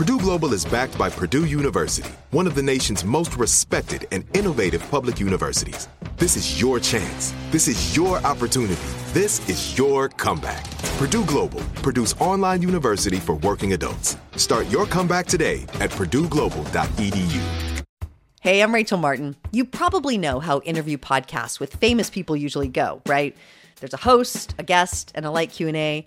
Purdue Global is backed by Purdue University, one of the nation's most respected and innovative public universities. This is your chance. This is your opportunity. This is your comeback. Purdue Global, Purdue's online university for working adults. Start your comeback today at purdueglobal.edu. Hey, I'm Rachel Martin. You probably know how interview podcasts with famous people usually go, right? There's a host, a guest, and a light Q&A.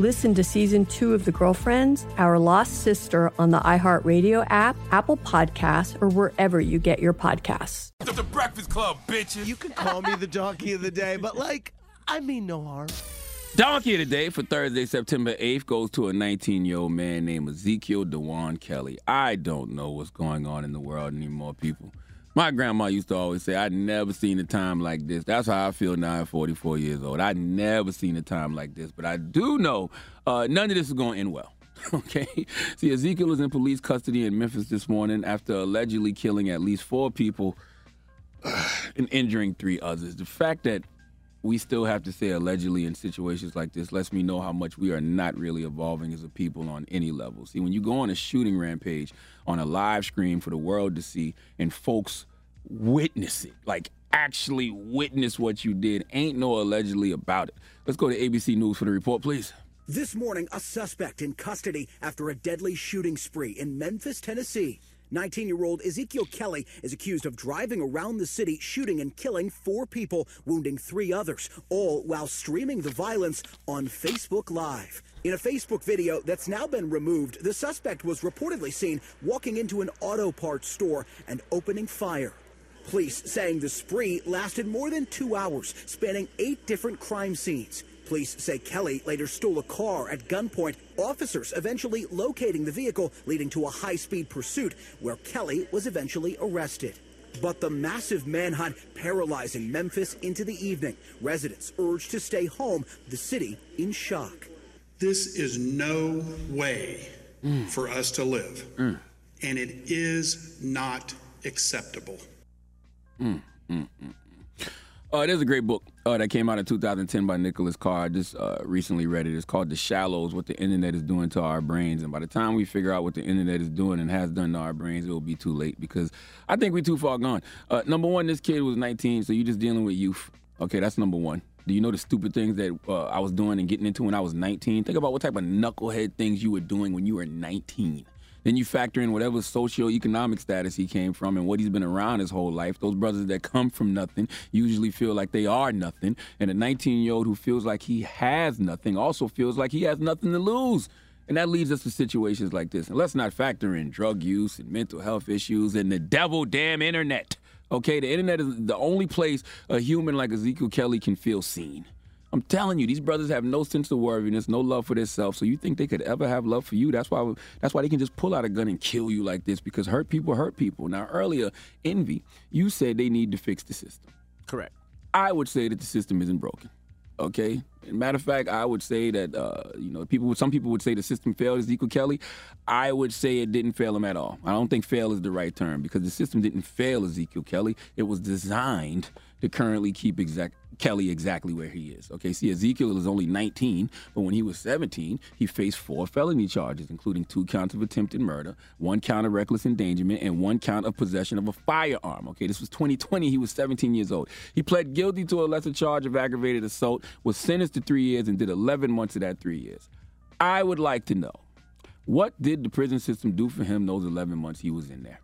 Listen to season two of The Girlfriends, Our Lost Sister on the iHeartRadio app, Apple Podcasts, or wherever you get your podcasts. The Breakfast Club, bitches. You can call me the donkey of the day, but like, I mean no harm. Donkey of the day for Thursday, September 8th goes to a 19 year old man named Ezekiel Dewayne Kelly. I don't know what's going on in the world anymore, people. My grandma used to always say, I'd never seen a time like this. That's how I feel now at 44 years old. I'd never seen a time like this. But I do know uh, none of this is going to end well. Okay? See, Ezekiel is in police custody in Memphis this morning after allegedly killing at least four people and injuring three others. The fact that we still have to say allegedly in situations like this lets me know how much we are not really evolving as a people on any level. See, when you go on a shooting rampage on a live stream for the world to see and folks witness it, like actually witness what you did, ain't no allegedly about it. Let's go to ABC News for the report, please. This morning, a suspect in custody after a deadly shooting spree in Memphis, Tennessee. 19 year old Ezekiel Kelly is accused of driving around the city, shooting and killing four people, wounding three others, all while streaming the violence on Facebook Live. In a Facebook video that's now been removed, the suspect was reportedly seen walking into an auto parts store and opening fire. Police saying the spree lasted more than two hours, spanning eight different crime scenes. Police say Kelly later stole a car at gunpoint, officers eventually locating the vehicle, leading to a high speed pursuit where Kelly was eventually arrested. But the massive manhunt paralyzing Memphis into the evening. Residents urged to stay home, the city in shock. This is no way for us to live, and it is not acceptable. Mm, mm, mm. Uh, there's a great book uh, that came out in 2010 by Nicholas Carr. I just uh, recently read it. It's called The Shallows What the Internet is Doing to Our Brains. And by the time we figure out what the internet is doing and has done to our brains, it will be too late because I think we're too far gone. Uh, number one, this kid was 19, so you're just dealing with youth. Okay, that's number one. Do you know the stupid things that uh, I was doing and getting into when I was 19? Think about what type of knucklehead things you were doing when you were 19. Then you factor in whatever socioeconomic status he came from and what he's been around his whole life. Those brothers that come from nothing usually feel like they are nothing. And a 19 year old who feels like he has nothing also feels like he has nothing to lose. And that leads us to situations like this. And let's not factor in drug use and mental health issues and the devil damn internet. Okay, the internet is the only place a human like Ezekiel Kelly can feel seen. I'm telling you, these brothers have no sense of worthiness, no love for themselves. So you think they could ever have love for you? That's why that's why they can just pull out a gun and kill you like this because hurt people hurt people. Now earlier, Envy, you said they need to fix the system. Correct. I would say that the system isn't broken. Okay. Matter of fact, I would say that uh, you know people. Some people would say the system failed Ezekiel Kelly. I would say it didn't fail him at all. I don't think fail is the right term because the system didn't fail Ezekiel Kelly. It was designed to currently keep Ezekiel Kelly exactly where he is. Okay, see, Ezekiel is only 19, but when he was 17, he faced four felony charges, including two counts of attempted murder, one count of reckless endangerment, and one count of possession of a firearm. Okay, this was 2020. He was 17 years old. He pled guilty to a lesser charge of aggravated assault, was sentenced to three years, and did 11 months of that three years. I would like to know what did the prison system do for him those 11 months he was in there?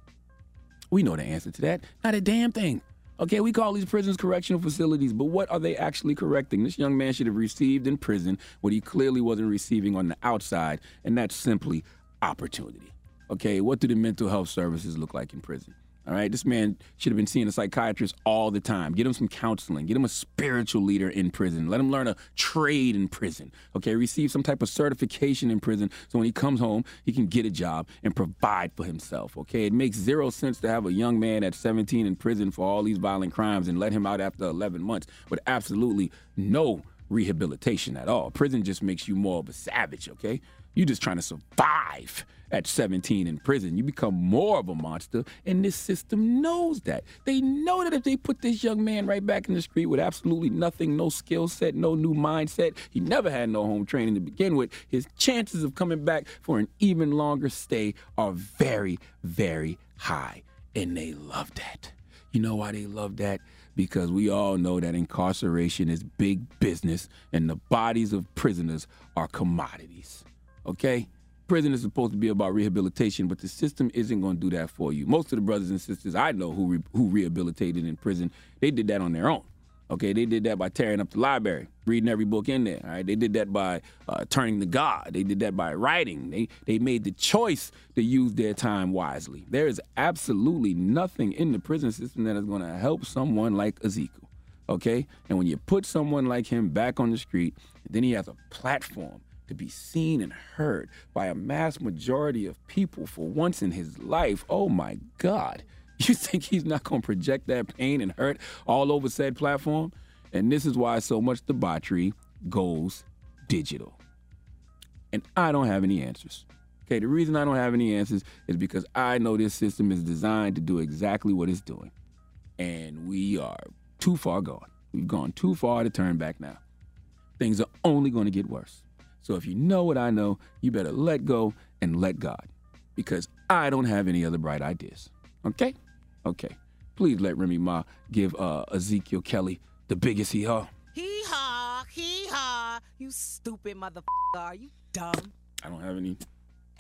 We know the answer to that. Not a damn thing. Okay, we call these prisons correctional facilities, but what are they actually correcting? This young man should have received in prison what he clearly wasn't receiving on the outside, and that's simply opportunity. Okay, what do the mental health services look like in prison? All right, this man should have been seeing a psychiatrist all the time. Get him some counseling. Get him a spiritual leader in prison. Let him learn a trade in prison. Okay, receive some type of certification in prison so when he comes home, he can get a job and provide for himself. Okay, it makes zero sense to have a young man at 17 in prison for all these violent crimes and let him out after 11 months with absolutely no rehabilitation at all. Prison just makes you more of a savage, okay? You're just trying to survive at 17 in prison. You become more of a monster, and this system knows that. They know that if they put this young man right back in the street with absolutely nothing, no skill set, no new mindset, he never had no home training to begin with, his chances of coming back for an even longer stay are very, very high. And they love that. You know why they love that? Because we all know that incarceration is big business and the bodies of prisoners are commodities. Okay? prison is supposed to be about rehabilitation, but the system isn't going to do that for you. Most of the brothers and sisters I know who re- who rehabilitated in prison, they did that on their own. Okay, they did that by tearing up the library, reading every book in there. All right, they did that by uh, turning to God. They did that by writing. They they made the choice to use their time wisely. There is absolutely nothing in the prison system that is going to help someone like Ezekiel. Okay, and when you put someone like him back on the street, then he has a platform to be seen and heard by a mass majority of people for once in his life. Oh my God. You think he's not going to project that pain and hurt all over said platform? And this is why so much debauchery goes digital. And I don't have any answers. Okay, the reason I don't have any answers is because I know this system is designed to do exactly what it's doing. And we are too far gone. We've gone too far to turn back now. Things are only going to get worse. So if you know what I know, you better let go and let God because I don't have any other bright ideas. Okay? Okay. Please let Remy Ma give uh, Ezekiel Kelly the biggest hee haw. Hee haw, hee haw. You stupid motherfucker. Are you dumb? I don't have any.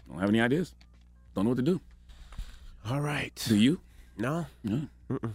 Don't have any ideas. Don't know what to do. All right. Do you? No. No. Mm-mm.